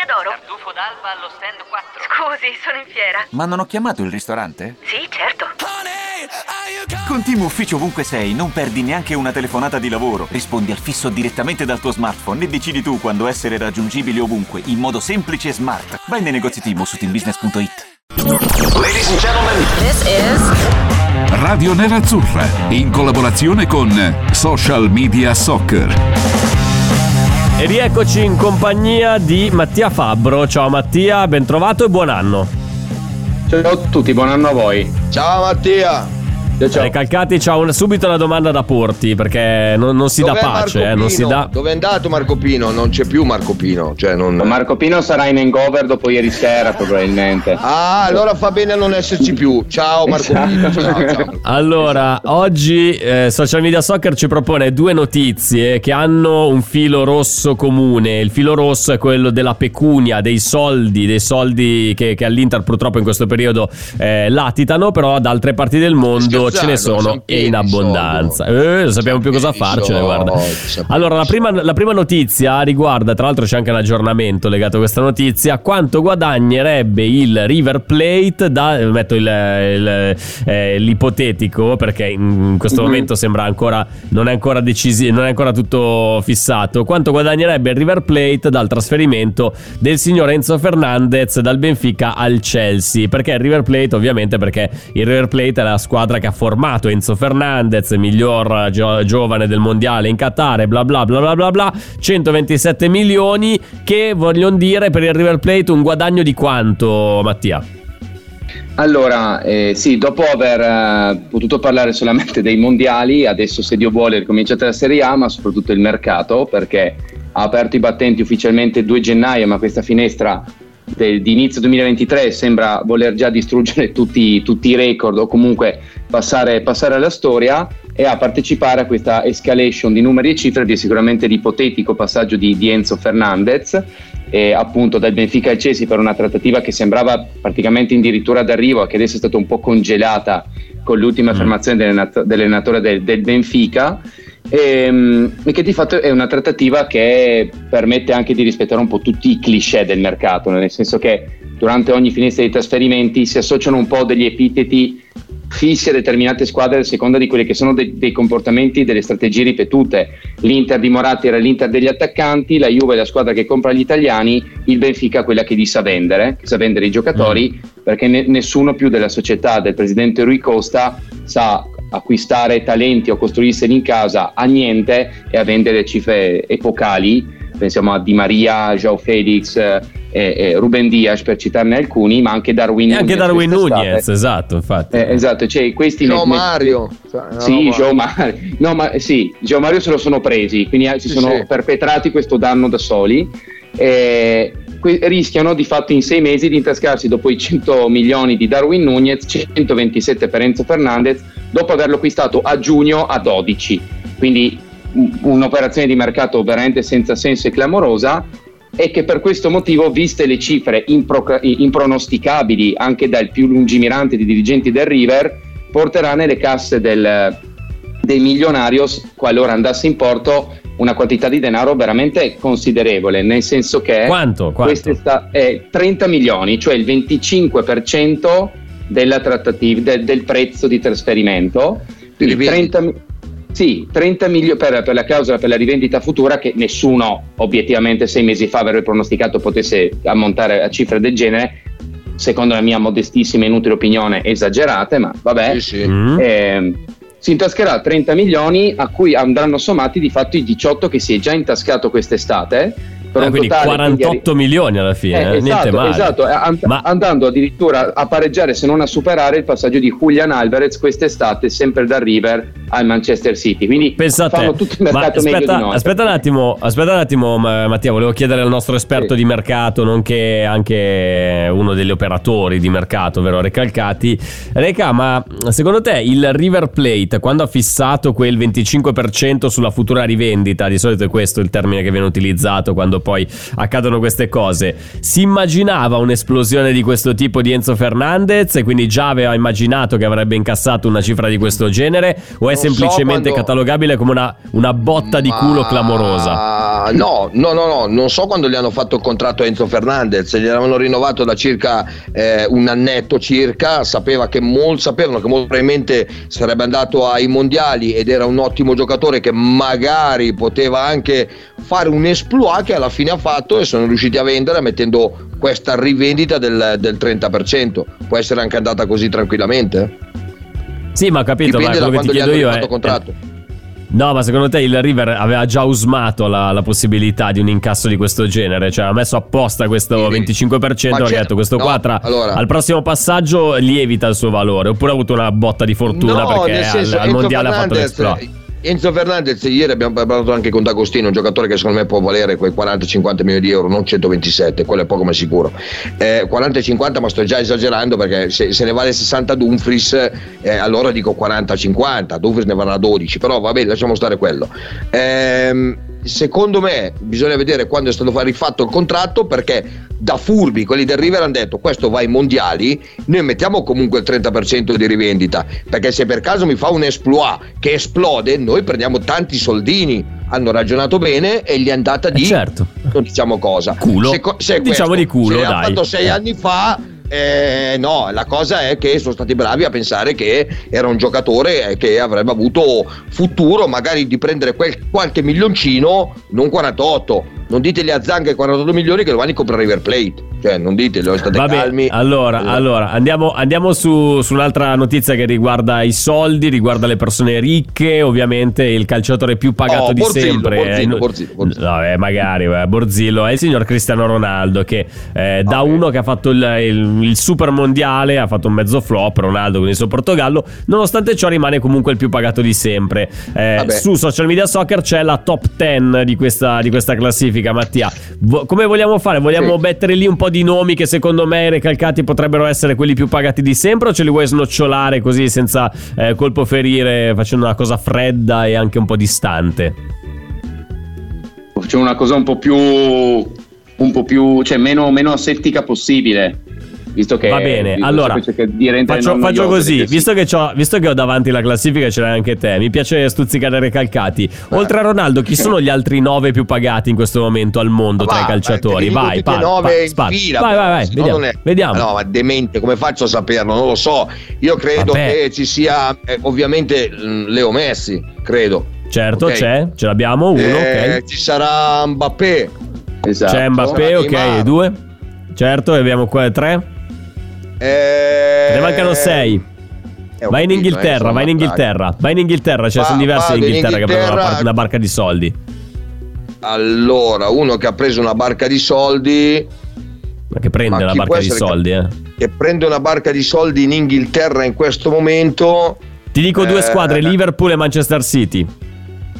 Osteria d'oro. Tartufo d'alba allo stand 4. Scusi, sono in fiera. Ma non ho chiamato il ristorante? Sì, certo. Con Team Ufficio ovunque sei, non perdi neanche una telefonata di lavoro. Rispondi al fisso direttamente dal tuo smartphone e decidi tu quando essere raggiungibile ovunque, in modo semplice e smart. Vai nei negozi Team su teambusiness.it. Ladies and gentlemen, This is Radio Nerazzurra in collaborazione con Social Media Soccer. E rieccoci in compagnia di Mattia Fabbro. Ciao Mattia, ben trovato e buon anno. Ciao a tutti, buon anno a voi. Ciao Mattia! Ciao, ciao. Recalcati, c'ha una- subito una domanda da porti perché non, non si dà Dov'è pace, eh, non si dà. Dove è andato Marco Pino? Non c'è più Marco Pino. Cioè non... Marco Pino sarà in hangover dopo ieri sera probabilmente. Ah, allora fa bene a non esserci più. Ciao Marco Pino. Ciao, ciao. Allora, oggi eh, Social Media Soccer ci propone due notizie che hanno un filo rosso comune. Il filo rosso è quello della pecunia, dei soldi, dei soldi che, che all'Inter purtroppo in questo periodo eh, latitano, però da altre parti del mondo ce ne Scherzando, sono e in abbondanza. Eh, non sappiamo più cosa farcene, guarda. Allora, la prima, la prima notizia riguarda, tra l'altro c'è anche un aggiornamento legato a questa notizia, quanto guadagnerebbe il River Plate da, metto il, il- eh, l'ipotetico perché in questo Mhm. momento sembra ancora, non è ancora decisi, non è ancora tutto fissato, quanto guadagnerebbe il River Plate dal trasferimento del signor Enzo Fernandez dal Benfica al Chelsea, perché il River Plate ovviamente perché il River Plate è la squadra che ha formato Enzo Fernandez, miglior gio- giovane del mondiale in Qatar bla bla bla bla bla bla, 127 milioni che vogliono dire per il River Plate un guadagno di quanto Mattia? Allora, eh, sì, dopo aver eh, potuto parlare solamente dei mondiali, adesso se Dio vuole ricominciate la Serie A, ma soprattutto il mercato, perché ha aperto i battenti ufficialmente il 2 gennaio, ma questa finestra del- di inizio 2023 sembra voler già distruggere tutti, tutti i record o comunque passare, passare alla storia e a partecipare a questa escalation di numeri e cifre di sicuramente l'ipotetico passaggio di, di Enzo Fernandez eh, appunto dal Benfica al Chelsea per una trattativa che sembrava praticamente addirittura d'arrivo che adesso è stata un po' congelata con l'ultima affermazione dell'allenat- dell'allenatore del, del Benfica ehm, e che di fatto è una trattativa che permette anche di rispettare un po' tutti i cliché del mercato nel senso che durante ogni finestra di trasferimenti si associano un po' degli epiteti fissi a determinate squadre a seconda di quelli che sono dei, dei comportamenti, delle strategie ripetute. L'Inter di Moratti era l'Inter degli attaccanti, la Juve è la squadra che compra gli italiani, il Benfica quella che li sa vendere, che sa vendere i giocatori, perché ne- nessuno più della società del presidente Rui Costa sa acquistare talenti o costruirseli in casa a niente e a vendere cifre epocali. Pensiamo a Di Maria, Joao Felix, eh, e Ruben Dias per citarne alcuni, ma anche Darwin E anche Nunez Darwin. Nunez, esatto, infatti. Eh, esatto, cioè questi Ciao ne- Mario. Cioè, Sì, Joe Mario. No, ma sì, Joe Mario se lo sono presi, quindi eh, si Sì, sono sì. perpetrati questo danno da soli. Eh, que- rischiano di fatto in sei mesi di intascarsi dopo i 100 milioni di Darwin Nunez, 127 per Enzo Fernandez, dopo averlo acquistato a giugno a 12. Quindi un- un'operazione di mercato veramente senza senso e clamorosa e che per questo motivo, viste le cifre impro- impronosticabili anche dal più lungimirante dei dirigenti del River, porterà nelle casse del, dei Milionarios, qualora andasse in porto, una quantità di denaro veramente considerevole, nel senso che Quanto? Quanto? questa è 30 milioni, cioè il 25% della trattativa, del, del prezzo di trasferimento. Di Il rivendita. 30 mi- sì, 30 milioni per, per la clausola per la rivendita futura che nessuno obiettivamente sei mesi fa avrebbe pronosticato potesse ammontare a cifre del genere, secondo la mia modestissima e inutile opinione esagerate, ma vabbè. Sì, sì. Eh, si intascherà 30 milioni a cui andranno sommati di fatto i 18 che si è già intascato quest'estate. Per un quindi totale, 48 milioni alla fine, eh, eh, niente esatto, male. esatto, eh, an- Ma- andando addirittura a pareggiare se non a superare il passaggio di Julian Alvarez quest'estate sempre da River al Manchester City quindi Pensa a te. fanno tutto il mercato meglio aspetta, di noi aspetta un attimo, aspetta un attimo, ma- Mattia. Volevo chiedere al nostro esperto Sì. di mercato, nonché anche uno degli operatori di mercato, ovvero Recalcati. Reca, ma secondo te il River Plate, quando ha fissato quel 25% sulla futura rivendita, di solito è questo il termine che viene utilizzato quando poi accadono queste cose, si immaginava un'esplosione di questo tipo di Enzo Fernandez e quindi già aveva immaginato che avrebbe incassato una cifra di questo genere? O è Non so semplicemente quando- catalogabile come una, una botta di Ma- culo clamorosa. No, no, no, no, non so quando gli hanno fatto il contratto a Enzo Fernandez, gli avevano rinnovato da circa eh, un annetto circa, sapeva che mol- sapevano che molto probabilmente sarebbe andato ai mondiali ed era un ottimo giocatore che magari poteva anche fare un esploit che alla fine ha fatto e sono riusciti a vendere mettendo questa rivendita del, del 30%. Può essere anche andata così tranquillamente? Sì, ma ho capito, ma Dipende da quello che ti chiedo io è... contratto. No, ma secondo te il River aveva già usmato la, la possibilità di un incasso di questo genere? Cioè ha messo apposta questo Sì, 25% ma perché ha detto questo no, qua tra- allora- al prossimo passaggio lievita il suo valore oppure ha avuto una botta di fortuna No, perché senso, al, al mondiale ha fatto Fernandez- l'esploit. Enzo Fernandez, ieri abbiamo parlato anche con D'Agostino, un giocatore che secondo me può valere quei 40-50 milioni di euro, non 127, quello è poco ma sicuro. Eh, 40-50, ma sto già esagerando perché se, se ne vale 60 Dumfries, eh, allora dico 40-50, Dumfries ne varrà 12, però va bene, lasciamo stare quello. Ehm, secondo me bisogna vedere quando è stato fa- rifatto il contratto perché da furbi quelli del River hanno detto questo va ai mondiali noi mettiamo comunque il 30% di rivendita perché se per caso mi fa un exploit che esplode noi prendiamo tanti soldini hanno ragionato bene e gli è andata di Eh, certo. non diciamo cosa Culo. se, se Diciamo questo di culo, se dai. fatto sei anni fa eh, no, la cosa è che sono stati bravi a pensare che era un giocatore eh, che avrebbe avuto futuro, magari di prendere quel, qualche milioncino, non 48. Non ditegli a Zanga 48 milioni che lo vanno a comprare River Plate. Cioè, non ditelo, state Vabbè, calmi. allora, Eh, allora andiamo, andiamo su, su un'altra notizia che riguarda i soldi, riguarda le persone ricche, ovviamente il calciatore più pagato Oh, di Borzillo, sempre. Borzillo, Eh, Borzillo, Borzillo. No, eh, magari, eh, Borzillo, è il signor Cristiano Ronaldo che eh, da Ok. uno che ha fatto il, il- il super mondiale, ha fatto un mezzo flop, Ronaldo con il suo Portogallo, nonostante ciò rimane comunque il più pagato di sempre. Eh, su Social Media Soccer c'è la top 10 di questa, di questa classifica, Mattia. Vo- come vogliamo fare? Vogliamo Sì. mettere lì un po' di nomi che secondo me recalcati potrebbero essere quelli più pagati di sempre o ce li vuoi snocciolare così senza eh, colpo ferire, facendo una cosa fredda e anche un po' distante? Facciamo una cosa un po' più, un po' più, cioè meno, meno asettica possibile. Visto che Va bene, allora faccio, faccio così, visto che, c'ho, visto che ho davanti la classifica ce l'hai anche te, mi piace stuzzicare recalcati. Oltre a Ronaldo, chi sono gli altri nove più pagati in questo momento al mondo tra va, i calciatori? te li dico Vai, pa- nove spara. fila, vai, vai, vai, vediamo. è- vediamo. No, ma demente, come faccio a saperlo? Non lo so. Io credo Vabbè. che ci sia, eh, ovviamente, mm, Leo Messi, credo. Certo, Ok. c'è, ce l'abbiamo uno, Eh, ok. Ci sarà Mbappé. Esatto. C'è Mbappé, ok, due. Certo, e abbiamo qua tre. Eh, Ne mancano sei. eh, Vai in capito, eh, Inghilterra, insomma, vai in. Inghilterra, vai in Inghilterra, ne Va- sono diversi in vado in Inghilterra che prendono una, Inghilterra. una barca di soldi. Allora, uno che ha preso una barca di soldi, Ma che prende una barca di soldi, eh. che prende una barca di soldi in Inghilterra in questo momento. Ti dico due Eh, squadre, Liverpool e Manchester City.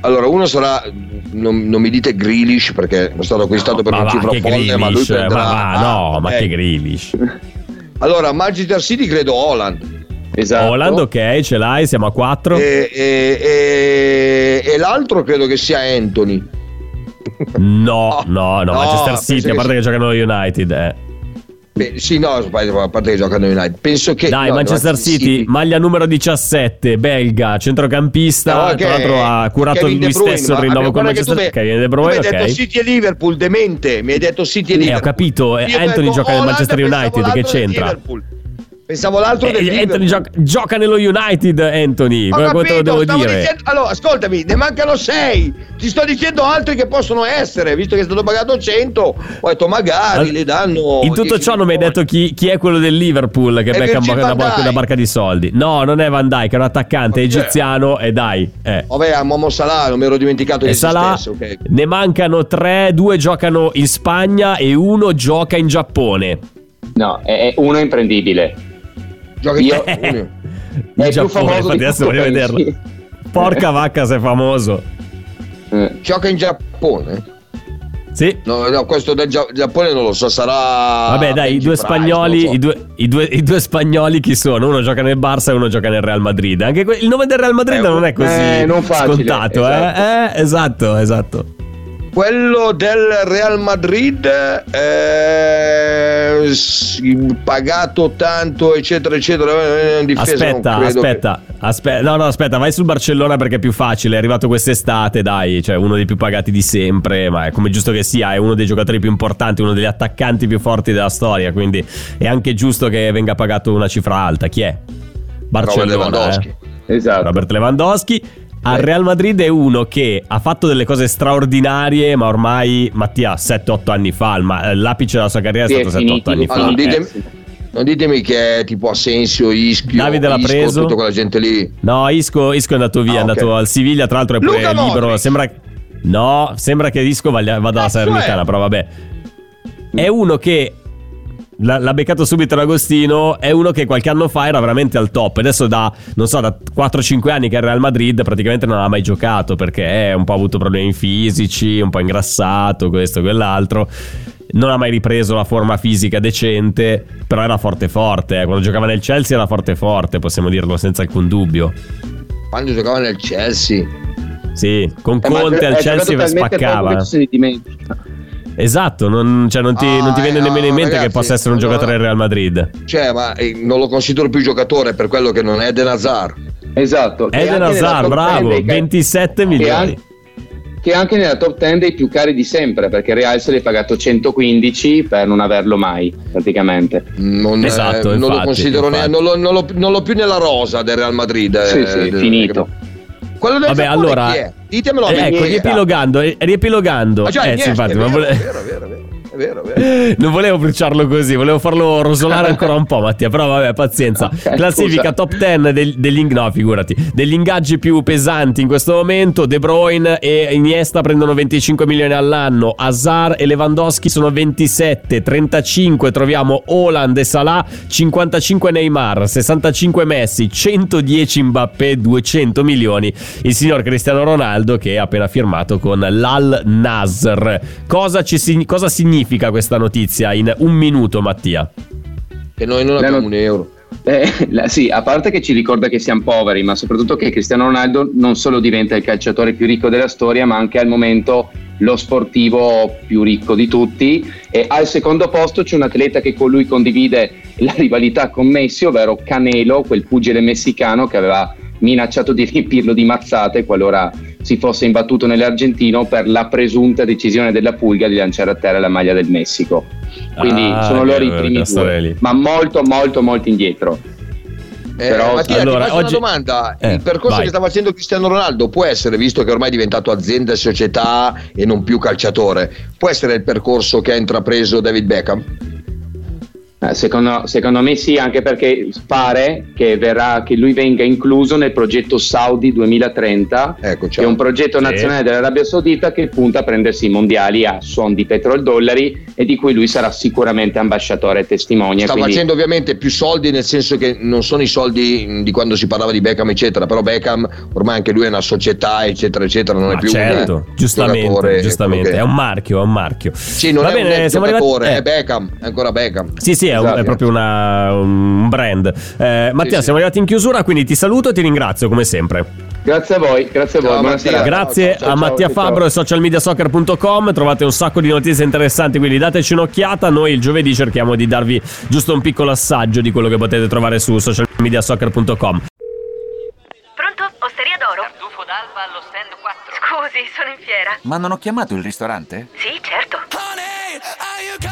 Allora, uno sarà, non, non mi dite Grealish perché è stato acquistato per ma una va, cifra folle, ma lui Grealish, prenderà... ma va, no, Ah, ma eh. che Grealish. Allora, Manchester City credo Holland. Esatto. Holland, ok, ce l'hai, siamo a 4. E, e- e- e l'altro credo che sia Anthony. No, no, no, No, Manchester City, a che parte sì. che giocano United. eh. Beh, sì, no, sbaglio, a parte che giocano in United. Penso che... Dai, no, Manchester City, maglia numero 17, belga, centrocampista. No, tra l'altro ha curato Kevin lui Bruyne, stesso il rinnovo con Manchester Kevin De Bruyne, Mi hai detto ok. City e Liverpool, demente. Mi hai detto City e Eh, Liverpool. ho capito, eh, Io ho Anthony detto gioca nel Manchester United, che c'entra? Liverpool. Pensavo l'altro del Eh, Liverpool. Anthony gioca, gioca nello United, Anthony. Ho capito, devo dire? dicendo- allora, ascoltami, ne mancano 6. Ti sto dicendo altri che possono essere, visto che è stato pagato 100. Ho detto magari Al- le danno. In tutto 10 ciò non mi hai detto chi, chi è quello del Liverpool che È becca una, una barca di soldi. No, non è Van Dijk, è un attaccante è? egiziano e dai. Eh. Vabbè, a Momo Salah, non mi ero dimenticato E che Salah esistesse, ok. ne mancano tre, due giocano in Spagna e uno gioca in Giappone. No, è uno imprendibile. Gioca in Giappone. In più Giappone, famoso infatti adesso voglio vederlo. Porca vacca sei famoso. Eh, Gioca in Giappone? Sì. No, no, questo del Gia- Giappone non lo so, sarà. Vabbè, dai, i due spagnoli, so. i, due, i, due, i due spagnoli chi sono? Uno gioca nel Barça e uno gioca nel Real Madrid. Anche que- il nome del Real Madrid Eh, non è così eh, non facile, scontato, esatto. eh? Eh, esatto, esatto. Quello del Real Madrid eh, pagato tanto eccetera eccetera eh, in difesa Aspetta, credo che- aspetta, aspetta, no, no, aspetta, vai sul Barcellona perché è più facile. È arrivato quest'estate, dai, cioè uno dei più pagati di sempre. Ma è come giusto che sia, è uno dei giocatori più importanti, uno degli attaccanti più forti della storia. Quindi è anche giusto che venga pagato una cifra alta. Chi è? Barcellona. Lewandowski. eh? Esatto. Robert Lewandowski. Al Real Madrid è uno che ha fatto delle cose straordinarie, ma ormai, Mattia, 7-8 anni fa, ma l'apice della sua carriera è Sì, è stato 7-8 finito. anni fa. Ah, non, Eh, ditemi, non ditemi che è tipo Asensio, Ischio, Davide l'ha Isco, preso? tutta quella gente lì No, Isco, Isco è andato via, Ah, è andato ok. al Siviglia, tra l'altro è pure libero. Modric. Sembra No, sembra che Isco vada, alla Cazzo Salernitana, è? però vabbè. È uno che l'ha, l'ha beccato subito l'Agostino, è uno che qualche anno fa era veramente al top. Adesso da non so, da 4-5 anni che è al Real Madrid, praticamente non ha mai giocato perché è un po' avuto problemi fisici, un po' ingrassato, questo quell'altro. Non ha mai ripreso la forma fisica decente, però era forte forte, eh. quando giocava nel Chelsea era forte forte, possiamo dirlo senza alcun dubbio. quando giocava nel Chelsea Sì, con Eh, Conte è al Chelsea spaccava. Che. Esatto, non, cioè, non ti, Ah, non ti viene eh, nemmeno in no, mente che ragazzi, possa essere un giocatore no. del Real Madrid. cioè ma eh, non lo considero più giocatore per quello che non è Eden Hazard Esatto. che Eden Hazard, top 10 bravo, dei ca- 27 che milioni. anche- Che anche nella top 10 dei più cari di sempre, perché Real se l'è pagato 115 per non averlo mai, praticamente. non, eh, Esatto, non lo considero ne- infatti. non, lo, non lo- non l'ho più nella rosa del Real Madrid Sì, eh, sì, del- finito. Quello del Vabbè, Giappone allora- chi è? ditemelo a me Eh, ecco, riepilogando, eh, riepilogando. Ah, già, eh, Iniesta, sì, infatti, è ma vero, vole- è vero, vero, vero, vero, vero. Non volevo bruciarlo così, volevo farlo rosolare ancora un po', Mattia. Però vabbè, pazienza. Ok, Classifica scusa. top 10 del- degli, no, figurati, degli ingaggi più pesanti in questo momento. De Bruyne e Iniesta prendono 25 milioni all'anno. Hazard e Lewandowski sono 27. 35 troviamo Holland e Salah. 55 Neymar. 65 Messi. 110 Mbappé. 200 milioni. Il signor Cristiano Ronaldo che ha appena firmato con l'Al Nasr. Cosa, ci cosa significa questa notizia in un minuto, Mattia? che noi non abbiamo non- un euro Eh, la- sì, a parte che ci ricorda che siamo poveri, ma soprattutto che Cristiano Ronaldo non solo diventa il calciatore più ricco della storia, ma anche al momento lo sportivo più ricco di tutti. E al secondo posto c'è un atleta che con lui condivide la rivalità con Messi, ovvero Canelo, quel pugile messicano che aveva minacciato di riempirlo di mazzate qualora si fosse imbattuto nell'argentino per la presunta decisione della Pulga di lanciare a terra la maglia del Messico. Quindi Ah, sono loro i primi due, ma molto molto molto indietro. Eh, Però, Mattia, allora, ti faccio oggi- una domanda. Eh, il percorso vai. che sta facendo Cristiano Ronaldo può essere, visto che ormai è diventato azienda e società e non più calciatore, può essere il percorso che ha intrapreso David Beckham? Eh, Secondo, secondo me sì, anche perché pare che, verrà, che lui venga incluso nel progetto Saudi 2030, Ecco, che è un progetto Sì. nazionale dell'Arabia Saudita che punta a prendersi i mondiali a suon di petrol-dollari e di cui lui sarà sicuramente ambasciatore e testimonia. Sta quindi- facendo ovviamente più soldi nel senso che non sono i soldi di quando si parlava di Beckham eccetera, però Beckham ormai anche lui è una società eccetera eccetera, non è Ma più certo, un giustamente, giocatore, giustamente. che È un marchio, è un marchio. Sì, non Va è bene, un giocatore, arrivati- è eh. Beckham, è ancora Beckham. Sì, sì, è, un- Esatto. è proprio una- un brand. Eh, Mattia, sì. siamo arrivati in chiusura, quindi ti saluto e ti ringrazio come sempre. Grazie a voi, grazie a voi, Ciao, buonasera. Grazie ciao, ciao, a Mattia ciao, Fabro ciao. e socialmediasoccer.com, trovate un sacco di notizie interessanti, quindi dateci un'occhiata. Noi il giovedì cerchiamo di darvi giusto un piccolo assaggio di quello che potete trovare su socialmediasoccer.com. Pronto? Osteria d'oro? Tartufo d'alba allo stand 4. Scusi, sono in fiera. Ma non ho chiamato il ristorante? Sì, certo.